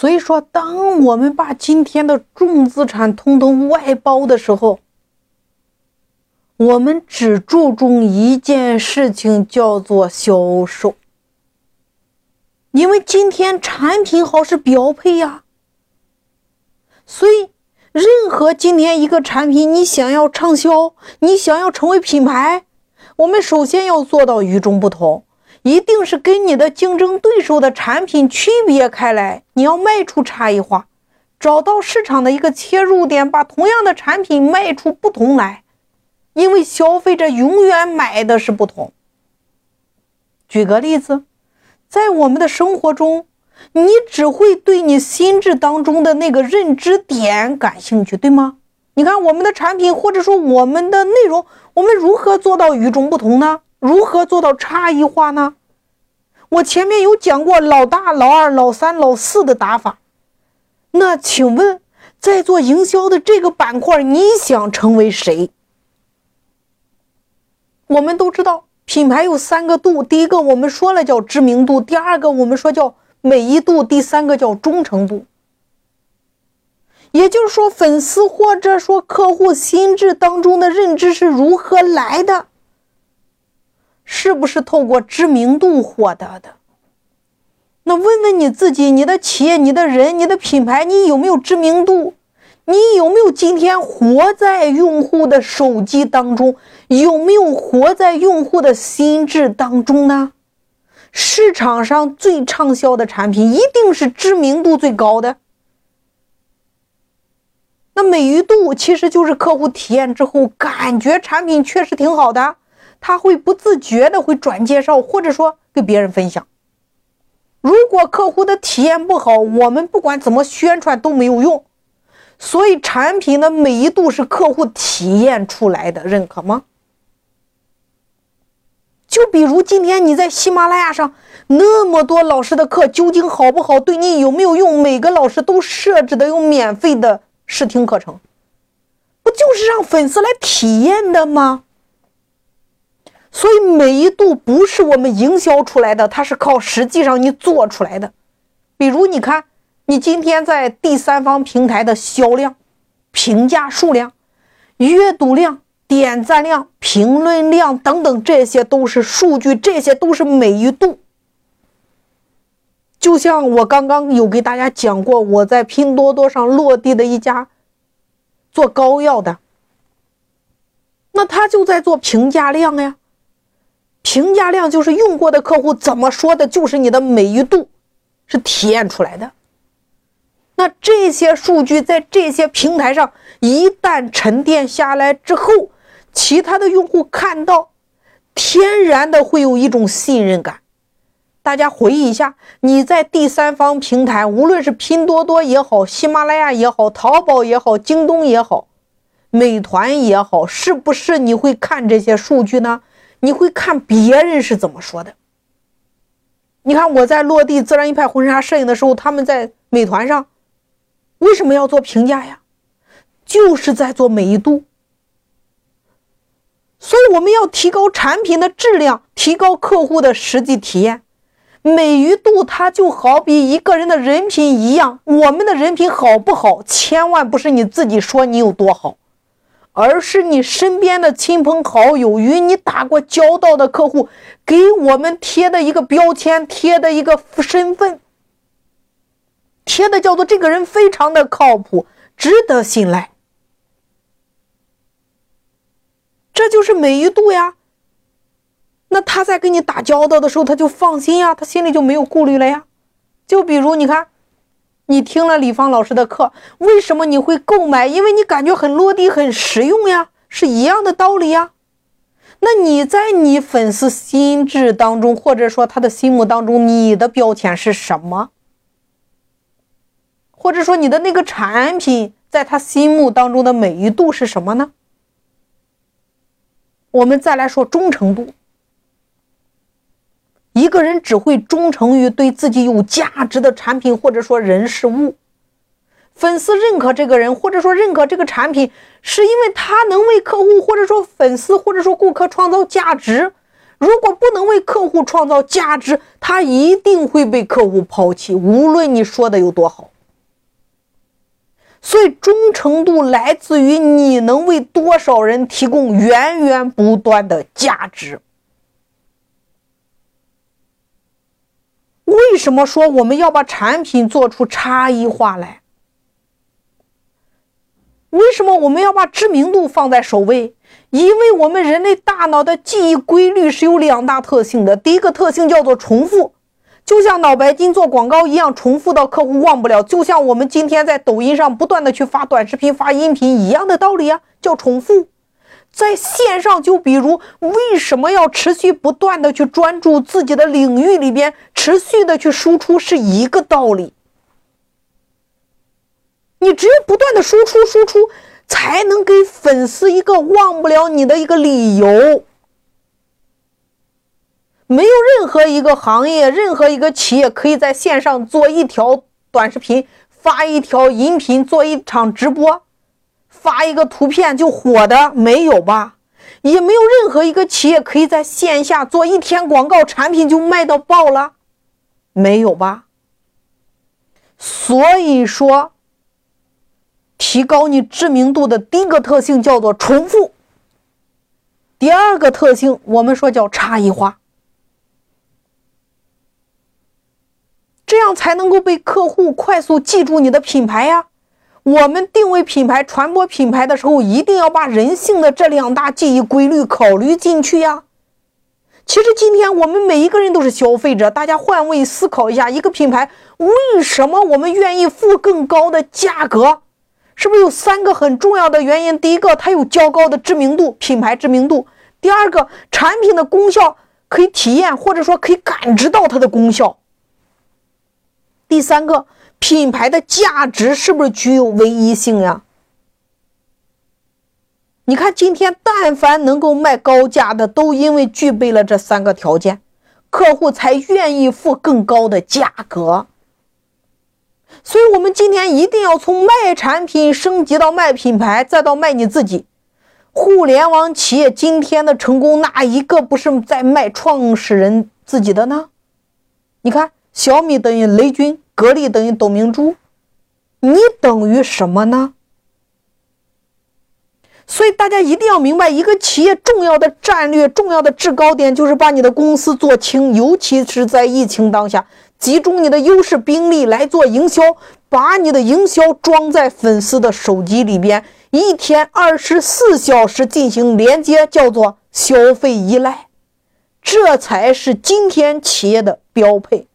所以说，当我们把今天的重资产通通外包的时候，我们只注重一件事情，叫做销售。因为今天产品好是标配呀，所以任何今天一个产品，你想要畅销，你想要成为品牌，我们首先要做到与众不同。一定是跟你的竞争对手的产品区别开来，你要卖出差异化，找到市场的一个切入点，把同样的产品卖出不同来，因为消费者永远买的是不同。举个例子，在我们的生活中，你只会对你心智当中的那个认知点感兴趣，对吗？你看我们的产品或者说我们的内容，我们如何做到与众不同呢？如何做到差异化呢？我前面有讲过老大、老二、老三、老四的打法。那请问，在做营销的这个板块，你想成为谁？我们都知道，品牌有三个度：第一个我们说了叫知名度，第二个我们说叫美誉度，第三个叫忠诚度。也就是说，粉丝或者说客户心智当中的认知是如何来的？是不是透过知名度获得的？那问问你自己，你的企业、你的人、你的品牌，你有没有知名度？你有没有今天活在用户的手机当中？有没有活在用户的心智当中呢？市场上最畅销的产品，一定是知名度最高的。那美誉度其实就是客户体验之后感觉产品确实挺好的。他会不自觉的会转介绍，或者说给别人分享。如果客户的体验不好，我们不管怎么宣传都没有用。所以产品的每一度是客户体验出来的，认可吗？就比如今天你在喜马拉雅上那么多老师的课，究竟好不好？对你有没有用？每个老师都设置的有免费的试听课程，不就是让粉丝来体验的吗？所以美誉度不是我们营销出来的，它是靠实际上你做出来的。比如你看，你今天在第三方平台的销量、评价数量、阅读量、点赞量、评论量等等，这些都是数据，这些都是美誉度。就像我刚刚有给大家讲过，我在拼多多上落地的一家做膏药的，那他就在做评价量呀。评价量就是用过的客户怎么说的，就是你的美誉度是体验出来的。那这些数据在这些平台上一旦沉淀下来之后，其他的用户看到，天然的会有一种信任感。大家回忆一下，你在第三方平台，无论是拼多多也好，喜马拉雅也好，淘宝也好，京东也好，美团也好，是不是你会看这些数据呢？你会看别人是怎么说的？你看我在落地自然一派婚纱摄影的时候，他们在美团上为什么要做评价呀？就是在做美誉度。所以我们要提高产品的质量，提高客户的实际体验。美誉度它就好比一个人的人品一样，我们的人品好不好，千万不是你自己说你有多好。而是你身边的亲朋好友、与你打过交道的客户，给我们贴的一个标签，贴的一个身份，贴的叫做这个人非常的靠谱，值得信赖。这就是美誉度呀。那他在跟你打交道的时候，他就放心呀，他心里就没有顾虑了呀。就比如你看。你听了李芳老师的课，为什么你会购买？因为你感觉很落地、很实用呀，是一样的道理呀。那你在你粉丝心智当中，或者说他的心目当中，你的标签是什么？或者说你的那个产品在他心目当中的美誉度是什么呢？我们再来说忠诚度。一个人只会忠诚于对自己有价值的产品，或者说人事物。粉丝认可这个人，或者说认可这个产品，是因为他能为客户，或者说粉丝，或者说顾客创造价值，如果不能为客户创造价值，他一定会被客户抛弃，无论你说的有多好。所以，忠诚度来自于你能为多少人提供源源不断的价值。为什么说我们要把产品做出差异化来？为什么我们要把知名度放在首位？因为我们人类大脑的记忆规律是有两大特性的。第一个特性叫做重复，就像脑白金做广告一样，重复到客户忘不了。就像我们今天在抖音上不断的去发短视频、发音频一样的道理啊，叫重复。在线上，就比如为什么要持续不断的去专注自己的领域里边，持续的去输出，是一个道理。你只有不断的输出输出，才能给粉丝一个忘不了你的一个理由。没有任何一个行业、任何一个企业可以在线上做一条短视频、发一条音频、做一场直播、发一个图片就火的，没有吧？也没有任何一个企业可以在线下做一天广告产品就卖到爆了，没有吧？所以说。提高你知名度的第一个特性叫做重复，第二个特性我们说叫差异化，这样才能够被客户快速记住你的品牌呀。我们定位品牌、传播品牌的时候，一定要把人性的这两大记忆规律考虑进去呀。其实今天我们每一个人都是消费者，大家换位思考一下，一个品牌为什么我们愿意付更高的价格？是不是有三个很重要的原因？第一个，它有较高的知名度，品牌知名度；第二个，产品的功效可以体验，或者说可以感知到它的功效；第三个，品牌的价值是不是具有唯一性呀？你看，今天但凡能够卖高价的，都因为具备了这三个条件，客户才愿意付更高的价格。所以，我们今天一定要从卖产品升级到卖品牌，再到卖你自己。互联网企业今天的成功，哪一个不是在卖创始人自己的呢？你看，小米等于雷军，格力等于董明珠，你等于什么呢？所以，大家一定要明白，一个企业重要的战略、重要的制高点，就是把你的公司做轻，尤其是在疫情当下。集中你的优势兵力来做营销，把你的营销装在粉丝的手机里边，一天二十四小时进行连接，叫做消费依赖，这才是今天企业的标配。